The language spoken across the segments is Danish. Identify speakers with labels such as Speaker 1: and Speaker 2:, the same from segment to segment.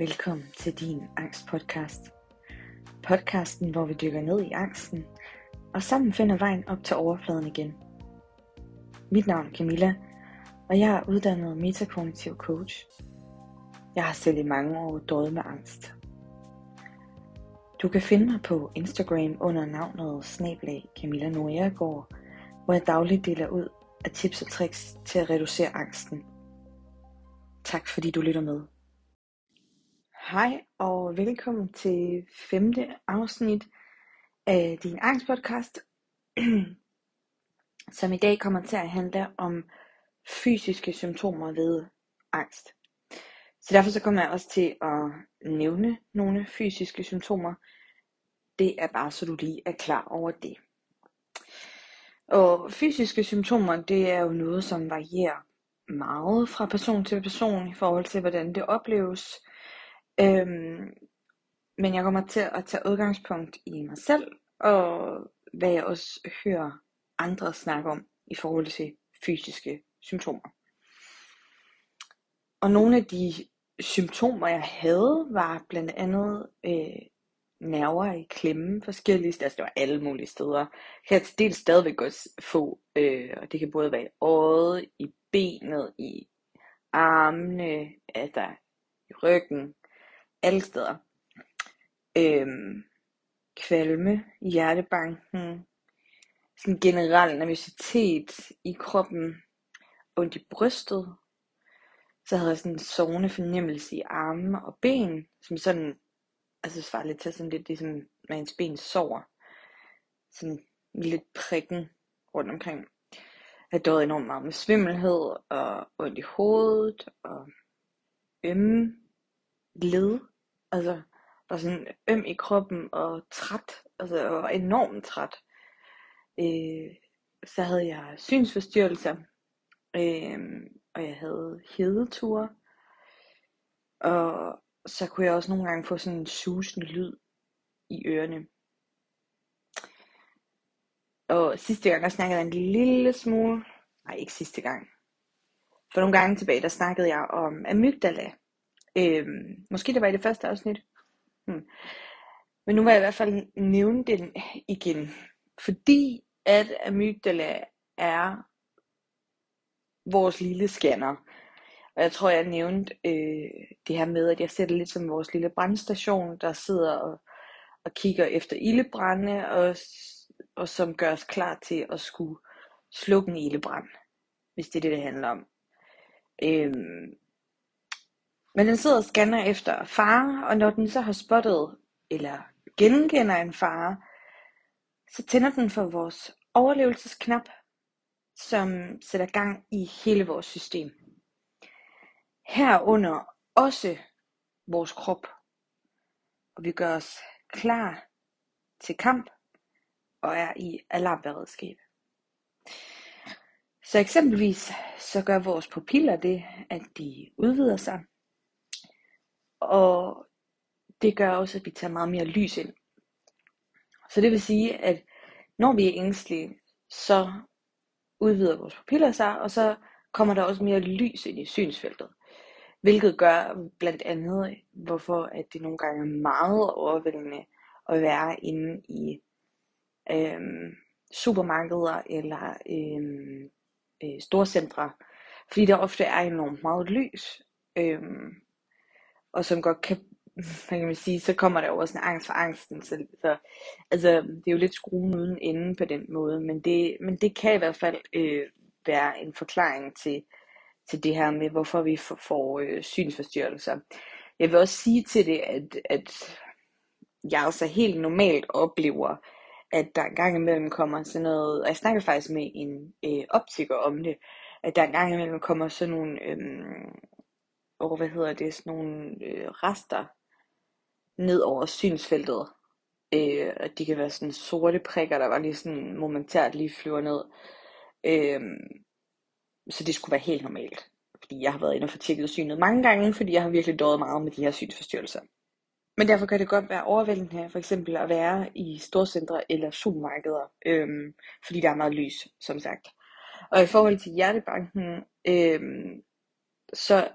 Speaker 1: Velkommen til din angstpodcast. Podcasten, hvor vi dykker ned i angsten og sammen finder vejen op til overfladen igen. Mit navn er Camilla, og jeg er uddannet metakognitiv coach. Jeg har selv i mange år døjet med angst. Du kan finde mig på Instagram under navnet snablag Camilla Noriagård, hvor jeg dagligt deler ud af tips og tricks til at reducere angsten. Tak fordi du lytter med. Hej og velkommen til femte afsnit af din angstpodcast, som i dag kommer til at handle om fysiske symptomer ved angst. Så derfor så kommer jeg også til at nævne nogle fysiske symptomer. Det er bare så du lige er klar over det. Og fysiske symptomer, det er jo noget, som varierer meget fra person til person i forhold til, hvordan det opleves. Øhm, men jeg kommer til at tage udgangspunkt i mig selv, og hvad jeg også hører andre snakke om i forhold til fysiske symptomer. Og nogle af de symptomer, jeg havde, var blandt andet øh, nerver i klemme forskellige steder. Altså det var alle mulige steder. Kan til dels stadigvæk også få, øh, og det kan både være i øjet, i benet, i armene, altså i ryggen, alle steder. Øhm, kvalme hjertebanken, sådan generel nervøsitet i kroppen, ondt i brystet. Så havde jeg sådan en sovende fornemmelse i arme og ben, som sådan, altså svarer lidt til sådan lidt ligesom, når ens ben sover. Sådan lidt prikken rundt omkring. Jeg døde enormt meget med svimmelhed og ondt i hovedet og ømme led. Altså, var sådan øm i kroppen og træt. Altså, jeg var enormt træt. Øh, så havde jeg synsforstyrrelser. Øh, og jeg havde hedeture. Og så kunne jeg også nogle gange få sådan en susende lyd i ørerne. Og sidste gang, der snakkede jeg en lille smule. Nej, ikke sidste gang. For nogle gange tilbage, der snakkede jeg om amygdala. Øhm, måske det var i det første afsnit. Hmm. Men nu vil jeg i hvert fald nævne den igen. Fordi at amygdala er vores lille scanner. Og jeg tror, jeg nævnte øh, det her med, at jeg ser det lidt som vores lille brandstation, der sidder og, og kigger efter ildebrænde, og, og som gør os klar til at skulle slukke en ildebrand, hvis det er det, det handler om. Øhm, men den sidder og scanner efter fare, og når den så har spottet eller genkender en fare, så tænder den for vores overlevelsesknap, som sætter gang i hele vores system. Herunder også vores krop. Og vi gør os klar til kamp og er i alarmberedskab. Så eksempelvis så gør vores pupiller det, at de udvider sig, og det gør også, at vi tager meget mere lys ind. Så det vil sige, at når vi er ængstelige, så udvider vores pupiller sig, og så kommer der også mere lys ind i synsfeltet. Hvilket gør blandt andet, hvorfor at det nogle gange er meget overvældende at være inde i øhm, supermarkeder eller øhm, øh, storcentre, fordi der ofte er enormt meget lys. Øhm, og som godt kan, hvad kan man sige, så kommer der jo også en angst for angsten. Så, så altså, det er jo lidt skruen uden ende på den måde, men det, men det kan i hvert fald øh, være en forklaring til, til det her med, hvorfor vi får, får øh, synsforstyrrelser. Jeg vil også sige til det, at, at jeg altså helt normalt oplever, at der engang imellem kommer sådan noget, og jeg snakker faktisk med en øh, optiker om det, at der engang imellem kommer sådan nogle øh, og hvad hedder det, sådan nogle øh, rester ned over synsfeltet. Øh, at de kan være sådan sorte prikker, der var lige sådan momentært lige flyver ned. Øh, så det skulle være helt normalt. Fordi jeg har været inde og få tjekket synet mange gange, fordi jeg har virkelig døjet meget med de her synsforstyrrelser. Men derfor kan det godt være overvældende for eksempel at være i storcentre eller supermarkeder, øhm, fordi der er meget lys, som sagt. Og i forhold til hjertebanken, øhm, så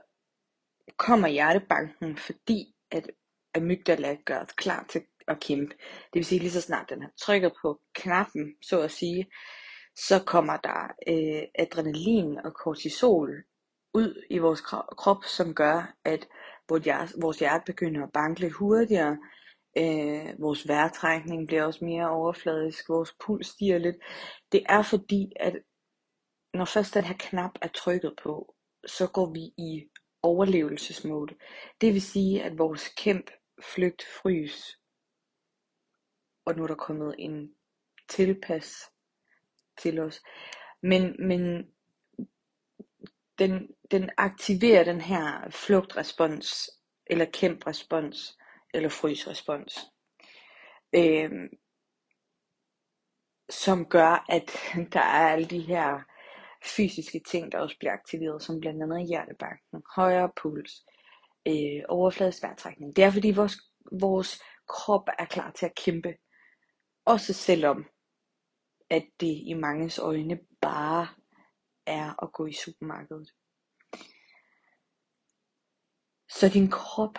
Speaker 1: kommer hjertebanken, fordi at amygdala gør os klar til at kæmpe. Det vil sige, lige så snart den har trykket på knappen, så at sige, så kommer der øh, adrenalin og kortisol ud i vores krop, som gør, at vores hjerte, vores hjerte begynder at banke lidt hurtigere, øh, vores vejrtrækning bliver også mere overfladisk, vores puls stiger lidt. Det er fordi, at når først den her knap er trykket på, så går vi i overlevelsesmode. Det vil sige, at vores kæmp, flygt, frys, og nu er der kommet en tilpas til os. Men, men den, den aktiverer den her flugtrespons, eller kæmprespons, eller frysrespons. Øh, som gør, at der er alle de her fysiske ting, der også bliver aktiveret, som blandt andet hjertebanken, højere puls, øh, overfladisk vejrtrækning. Det er fordi vores, vores krop er klar til at kæmpe. Også selvom, at det i manges øjne bare er at gå i supermarkedet. Så din krop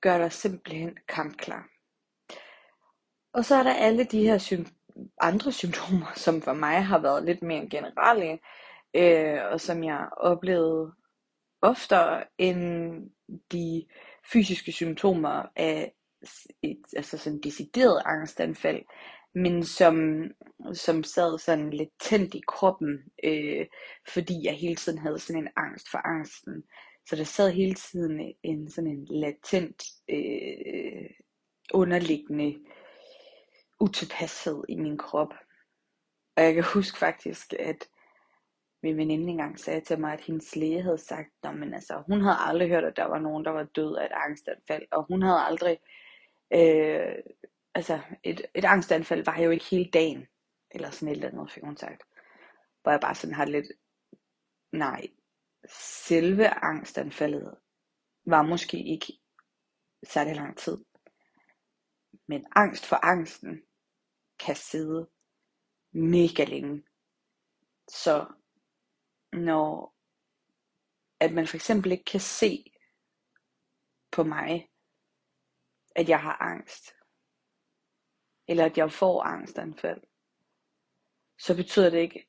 Speaker 1: gør dig simpelthen kampklar. Og så er der alle de her sym- andre symptomer, som for mig har været lidt mere generelle, øh, og som jeg oplevede oftere end de fysiske symptomer af et altså sådan decideret angstanfald, men som, som sad sådan lidt tændt i kroppen, øh, fordi jeg hele tiden havde sådan en angst for angsten. Så der sad hele tiden en sådan en latent øh, underliggende utilpashed i min krop. Og jeg kan huske faktisk, at min veninde engang sagde til mig, at hendes læge havde sagt, at men altså, hun havde aldrig hørt, at der var nogen, der var død af et angstanfald, og hun havde aldrig, øh, altså et, et angstanfald var jo ikke hele dagen, eller sådan et eller andet, fik hun sagt. Hvor jeg bare sådan har lidt, nej, selve angstanfaldet var måske ikke særlig lang tid. Men angst for angsten kan sidde mega længe. Så når at man for eksempel ikke kan se på mig, at jeg har angst, eller at jeg får angstanfald, så betyder det ikke,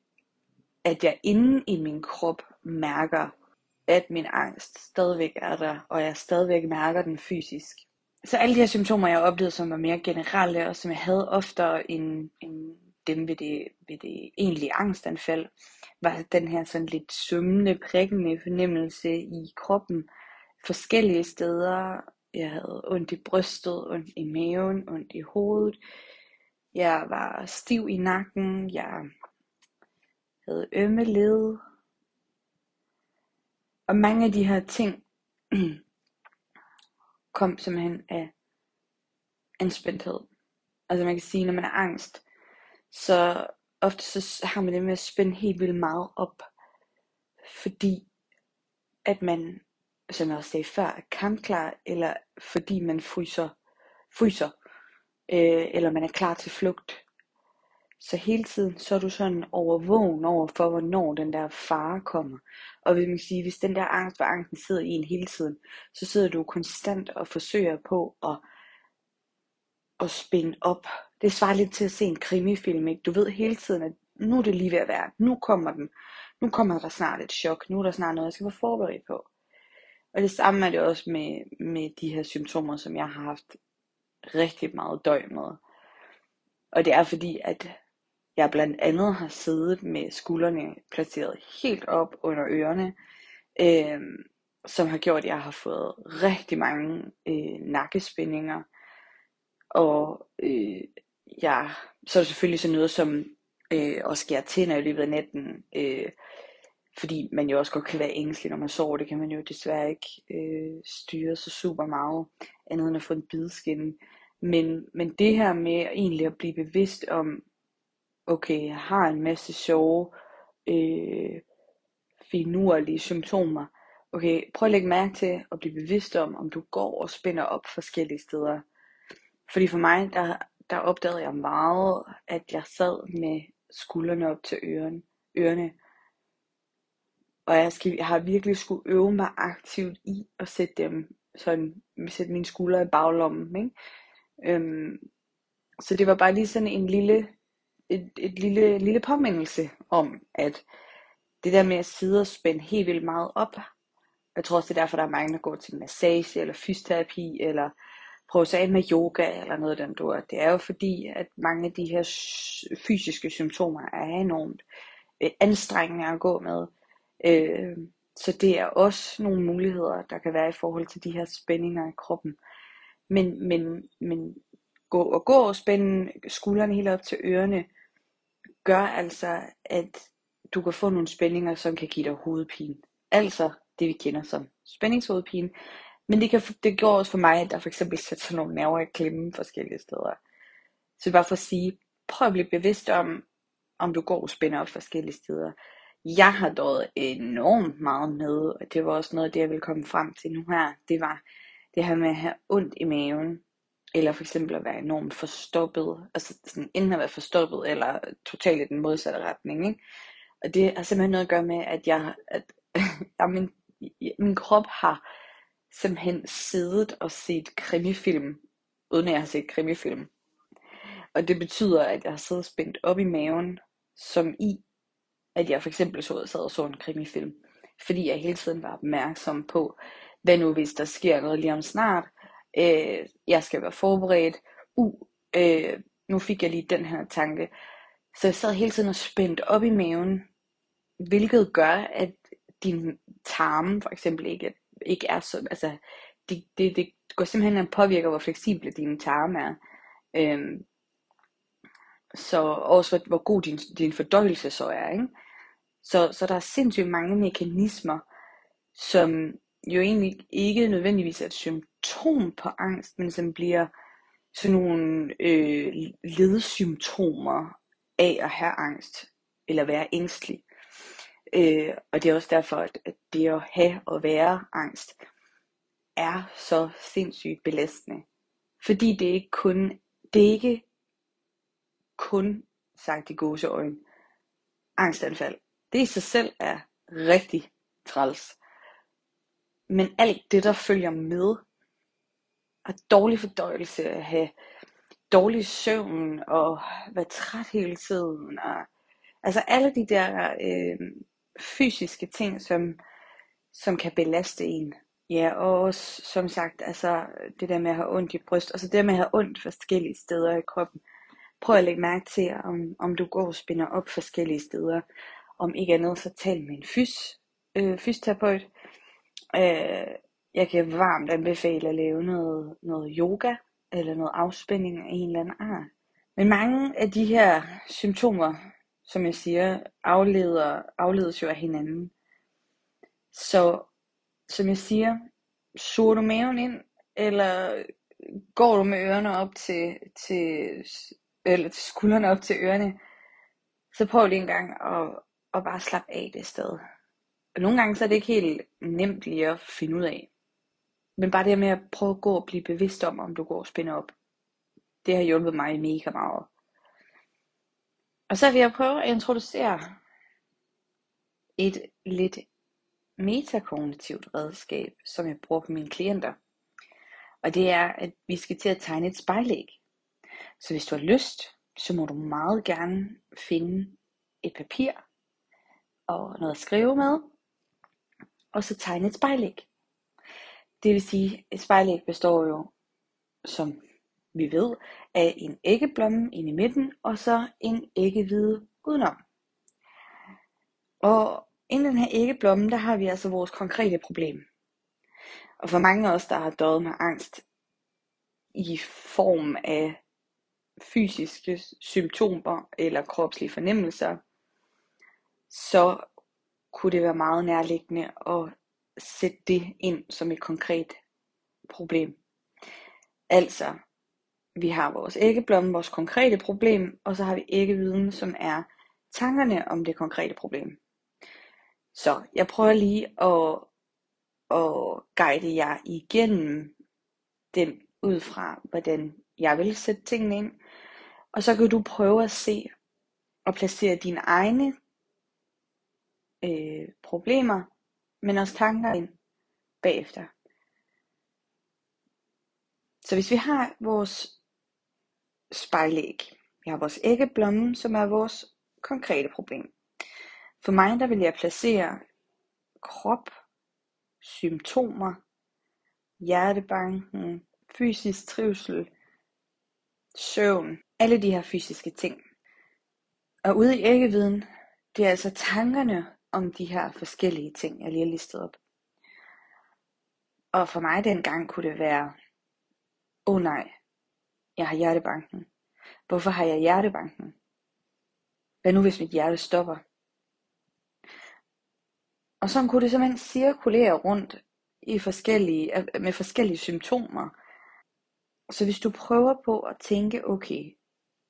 Speaker 1: at jeg inde i min krop mærker, at min angst stadigvæk er der, og jeg stadigvæk mærker den fysisk. Så alle de her symptomer, jeg oplevede, som var mere generelle, og som jeg havde oftere end, end dem ved det, ved det egentlige angstanfald, var den her sådan lidt summende, prikkende fornemmelse i kroppen. Forskellige steder. Jeg havde ondt i brystet, ondt i maven, ondt i hovedet. Jeg var stiv i nakken. Jeg havde ømme led. Og mange af de her ting kom simpelthen af anspændthed. Altså man kan sige, når man er angst, så ofte så har man det med at spænde helt vildt meget op, fordi at man, som jeg også sagde før, er kampklar, eller fordi man fryser, fryser øh, eller man er klar til flugt. Så hele tiden, så er du sådan overvågen over for, hvornår den der fare kommer. Og vil man sige, hvis den der angst for angsten sidder i en hele tiden, så sidder du konstant og forsøger på at, at spænde op det svarer lidt til at se en krimifilm, ikke? Du ved hele tiden, at nu er det lige ved at være. Nu kommer den. Nu kommer der snart et chok. Nu er der snart noget, jeg skal være forberedt på. Og det samme er det også med, med de her symptomer, som jeg har haft rigtig meget døj med. Og det er fordi, at jeg blandt andet har siddet med skuldrene placeret helt op under ørerne, øh, som har gjort, at jeg har fået rigtig mange øh, nakkespændinger, og øh, ja, så er det selvfølgelig sådan noget som øh, at skære tænder i løbet af natten, øh, fordi man jo også godt kan være ængstelig, når man sover. Det kan man jo desværre ikke øh, styre så super meget, andet end at få en bidskin. Men, men det her med egentlig at blive bevidst om, okay, jeg har en masse sjove, øh, finurlige symptomer. Okay, prøv at lægge mærke til at blive bevidst om, om du går og spænder op forskellige steder. Fordi for mig, der der opdagede jeg meget, at jeg sad med skuldrene op til ørerne. ørerne. Og jeg, skal, jeg har virkelig skulle øve mig aktivt i at sætte dem sådan sætte mine skuldre i baglommen, ikke? Øhm, så det var bare lige sådan en lille, et, et lille, lille påmindelse om, at det der med at sidde og spænde helt vildt meget op, jeg tror også, det er derfor, der er mange, der går til massage, eller fysioterapi, eller prøve sig af med yoga, eller noget af den du Det er jo fordi, at mange af de her fysiske symptomer er enormt øh, anstrengende at gå med. Øh, så det er også nogle muligheder, der kan være i forhold til de her spændinger i kroppen. Men, men, men gå og gå og spænde skuldrene helt op til ørerne, gør altså, at du kan få nogle spændinger, som kan give dig hovedpine. Altså det vi kender som spændingshovedpine. Men det, kan, det gjorde også for mig, at der for eksempel satte sådan nogle nerver i klemme forskellige steder. Så bare for at sige, prøv at blive bevidst om, om du går og spænder op forskellige steder. Jeg har døjet enormt meget med, og det var også noget af det, jeg vil komme frem til nu her. Det var det her med at have ondt i maven, eller for eksempel at være enormt forstoppet, altså sådan enten at være forstoppet, eller totalt i den modsatte retning. Ikke? Og det har simpelthen noget at gøre med, at jeg, at, at min, min krop har simpelthen siddet og set krimifilm, uden at jeg har set krimifilm. Og det betyder, at jeg har siddet spændt op i maven, som i, at jeg for eksempel så, sad og så en krimifilm. Fordi jeg hele tiden var opmærksom på, hvad nu hvis der sker noget lige om snart. Øh, jeg skal være forberedt. Uh, øh, nu fik jeg lige den her tanke. Så jeg sad hele tiden og spændt op i maven, hvilket gør, at din tarme for eksempel ikke, ikke er så, altså det, det, det går simpelthen at påvirker, hvor fleksible dine tarme er. Øhm, så også hvor, hvor god din, din fordøjelse så er. Ikke? Så, så der er sindssygt mange mekanismer, som jo egentlig ikke nødvendigvis er et symptom på angst, men som bliver sådan nogle øh, ledsymptomer af at have angst, eller være ængstelig. Øh, og det er også derfor, at, at det at have og være angst, er så sindssygt belastende. Fordi det er ikke kun, det er ikke kun sagt i gåseøjne, angstanfald. Det i sig selv er rigtig træls. Men alt det, der følger med, at dårlig fordøjelse, at have dårlig søvn og være træt hele tiden, og altså alle de der øh, fysiske ting, som, som kan belaste en. Ja, og også, som sagt, altså det der med at have ondt i bryst, og altså det med at have ondt forskellige steder i kroppen. Prøv at lægge mærke til, om, om du går og spinder op forskellige steder. Om ikke andet, så tal med en fys, øh, fysioterapeut. Øh, jeg kan varmt anbefale at lave noget, noget yoga, eller noget afspænding af en eller anden art. Men mange af de her symptomer, som jeg siger, afleder, afledes jo af hinanden. Så som jeg siger, suger du maven ind, eller går du med ørerne op til, til eller til skuldrene op til ørerne, så prøv lige en gang at, at bare slappe af det sted. Og nogle gange så er det ikke helt nemt lige at finde ud af. Men bare det med at prøve at gå og blive bevidst om, om du går og spænder op. Det har hjulpet mig mega meget. Og så vil jeg prøve at introducere et lidt metakognitivt redskab, som jeg bruger på mine klienter. Og det er, at vi skal til at tegne et spejlæg. Så hvis du har lyst, så må du meget gerne finde et papir og noget at skrive med, og så tegne et spejlæg. Det vil sige, et spejlæg består jo, som vi ved, af en æggeblomme ind i midten, og så en æggehvide udenom. Og inden den her æggeblomme, der har vi altså vores konkrete problem. Og for mange af os, der har døjet med angst i form af fysiske symptomer eller kropslige fornemmelser, så kunne det være meget nærliggende at sætte det ind som et konkret problem. Altså, vi har vores æggeblomme, vores konkrete problem, og så har vi æggeviden, som er tankerne om det konkrete problem. Så jeg prøver lige at, at guide jer igennem den ud fra, hvordan jeg vil sætte tingene ind. Og så kan du prøve at se og placere dine egne øh, problemer, men også tanker ind bagefter. Så hvis vi har vores spejlæg, vi har vores æggeblomme, som er vores konkrete problem. For mig der vil jeg placere krop, symptomer, hjertebanken, fysisk trivsel, søvn, alle de her fysiske ting. Og ude i æggeviden, det er altså tankerne om de her forskellige ting, jeg lige har listet op. Og for mig dengang kunne det være, åh oh nej, jeg har hjertebanken. Hvorfor har jeg hjertebanken? Hvad nu hvis mit hjerte stopper? Og så kunne det simpelthen cirkulere rundt i forskellige, med forskellige symptomer. Så hvis du prøver på at tænke, okay,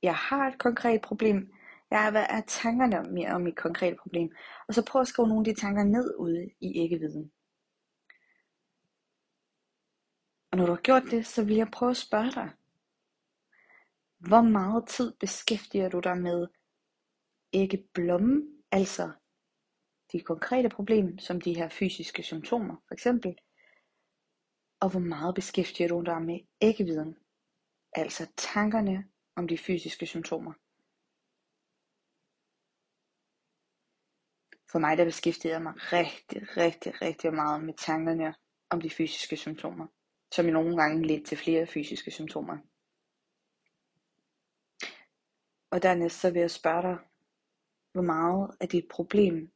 Speaker 1: jeg har et konkret problem, jeg hvad er tankerne om, om mit konkrete problem? Og så prøv at skrive nogle af de tanker ned ude i æggeviden. Og når du har gjort det, så vil jeg prøve at spørge dig, hvor meget tid beskæftiger du dig med Ikke Blomme, altså de konkrete problem, som de her fysiske symptomer for eksempel, og hvor meget beskæftiger du dig med ikke-viden, altså tankerne om de fysiske symptomer. For mig der beskæftiger jeg mig rigtig, rigtig, rigtig meget med tankerne om de fysiske symptomer, som i nogle gange ledte til flere fysiske symptomer. Og dernæst så vil jeg spørge dig, hvor meget af dit problem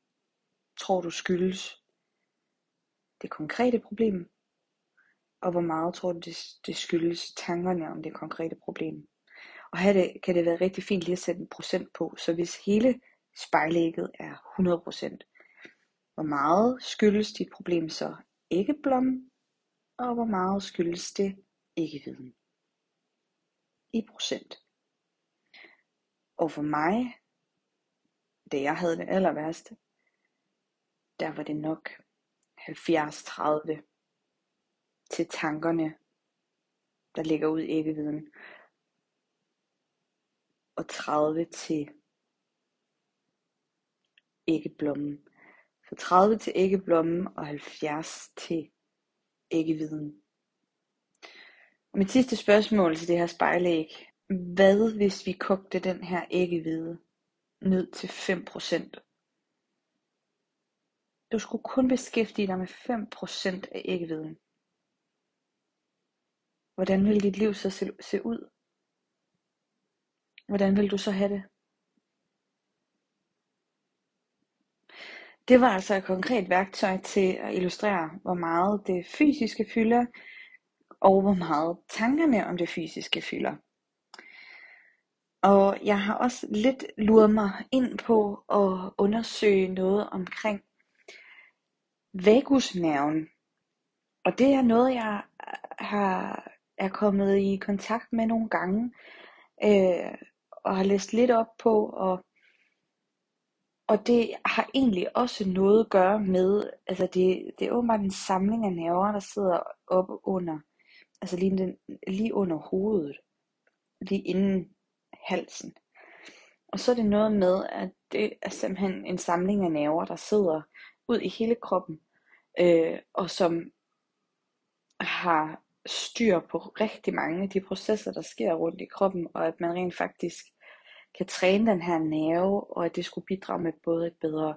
Speaker 1: tror du skyldes det konkrete problem, og hvor meget tror du det, det skyldes tankerne om det konkrete problem. Og her det, kan det være rigtig fint lige at sætte en procent på, så hvis hele spejlægget er 100%, hvor meget skyldes dit problem så ikke blom, og hvor meget skyldes det ikke viden i procent. Og for mig, det jeg havde det aller værste, der var det nok 70-30 til tankerne, der ligger ud i æggeviden. Og 30 til æggeblommen. Så 30 til æggeblommen og 70 til æggeviden. Og mit sidste spørgsmål til det her spejlæg. Hvad hvis vi kogte den her æggehvide ned til 5%? Du skulle kun beskæftige dig med 5% af æggehviden. Hvordan ville dit liv så se, se ud? Hvordan vil du så have det? Det var altså et konkret værktøj til at illustrere, hvor meget det fysiske fylder, og hvor meget tankerne om det fysiske fylder. Og jeg har også lidt luret mig ind på at undersøge noget omkring vagusnerven. Og det er noget, jeg har, er kommet i kontakt med nogle gange, øh, og har læst lidt op på, og, og det har egentlig også noget at gøre med, altså det, det er åbenbart en samling af nerver, der sidder oppe under, altså lige, den, lige under hovedet, lige inden halsen. Og så er det noget med, at det er simpelthen en samling af nerver, der sidder ud i hele kroppen, øh, og som har styr på rigtig mange af de processer, der sker rundt i kroppen, og at man rent faktisk kan træne den her nerve, og at det skulle bidrage med både et bedre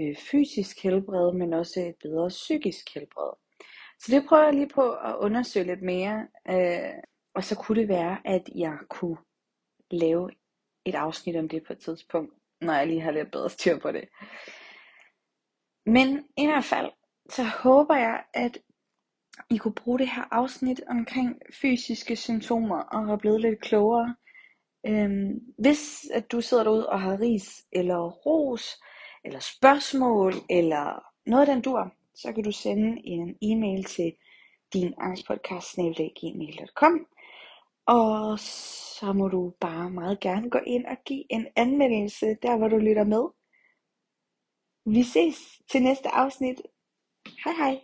Speaker 1: øh, fysisk helbred, men også et bedre psykisk helbred. Så det prøver jeg lige på at undersøge lidt mere, øh, og så kunne det være, at jeg kunne lave et afsnit om det på et tidspunkt, når jeg lige har lidt bedre styr på det. Men i hvert fald, så håber jeg, at I kunne bruge det her afsnit omkring fysiske symptomer og er blevet lidt klogere. Øhm, hvis at du sidder derude og har ris eller ros, eller spørgsmål, eller noget af den dur, så kan du sende en e-mail til din angstpodcast.gmail.com og så må du bare meget gerne gå ind og give en anmeldelse der, hvor du lytter med. Vi ses til næste afsnit. Hej hej.